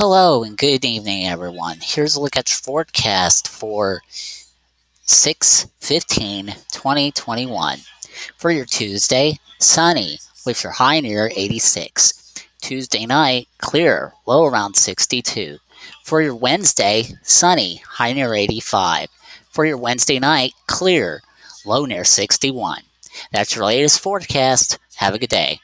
Hello and good evening, everyone. Here's a look at your forecast for 6 15 2021. For your Tuesday, sunny with your high near 86. Tuesday night, clear, low around 62. For your Wednesday, sunny, high near 85. For your Wednesday night, clear, low near 61. That's your latest forecast. Have a good day.